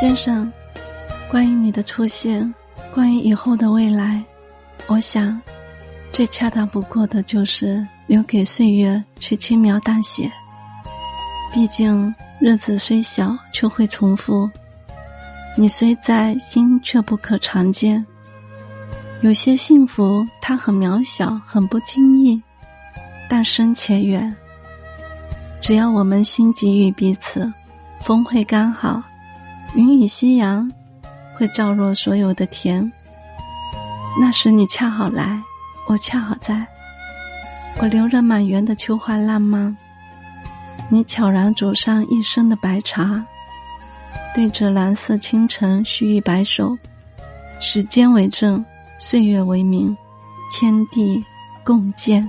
先生，关于你的出现，关于以后的未来，我想，最恰当不过的就是留给岁月去轻描淡写。毕竟日子虽小，却会重复；你虽在，心却不可常见。有些幸福，它很渺小，很不经意，但深且远。只要我们心给予彼此，风会刚好。云与夕阳，会照落所有的甜。那时你恰好来，我恰好在。我留着满园的秋花烂漫，你悄然煮上一身的白茶，对着蓝色清晨虚一摆手。时间为证，岁月为名，天地共鉴。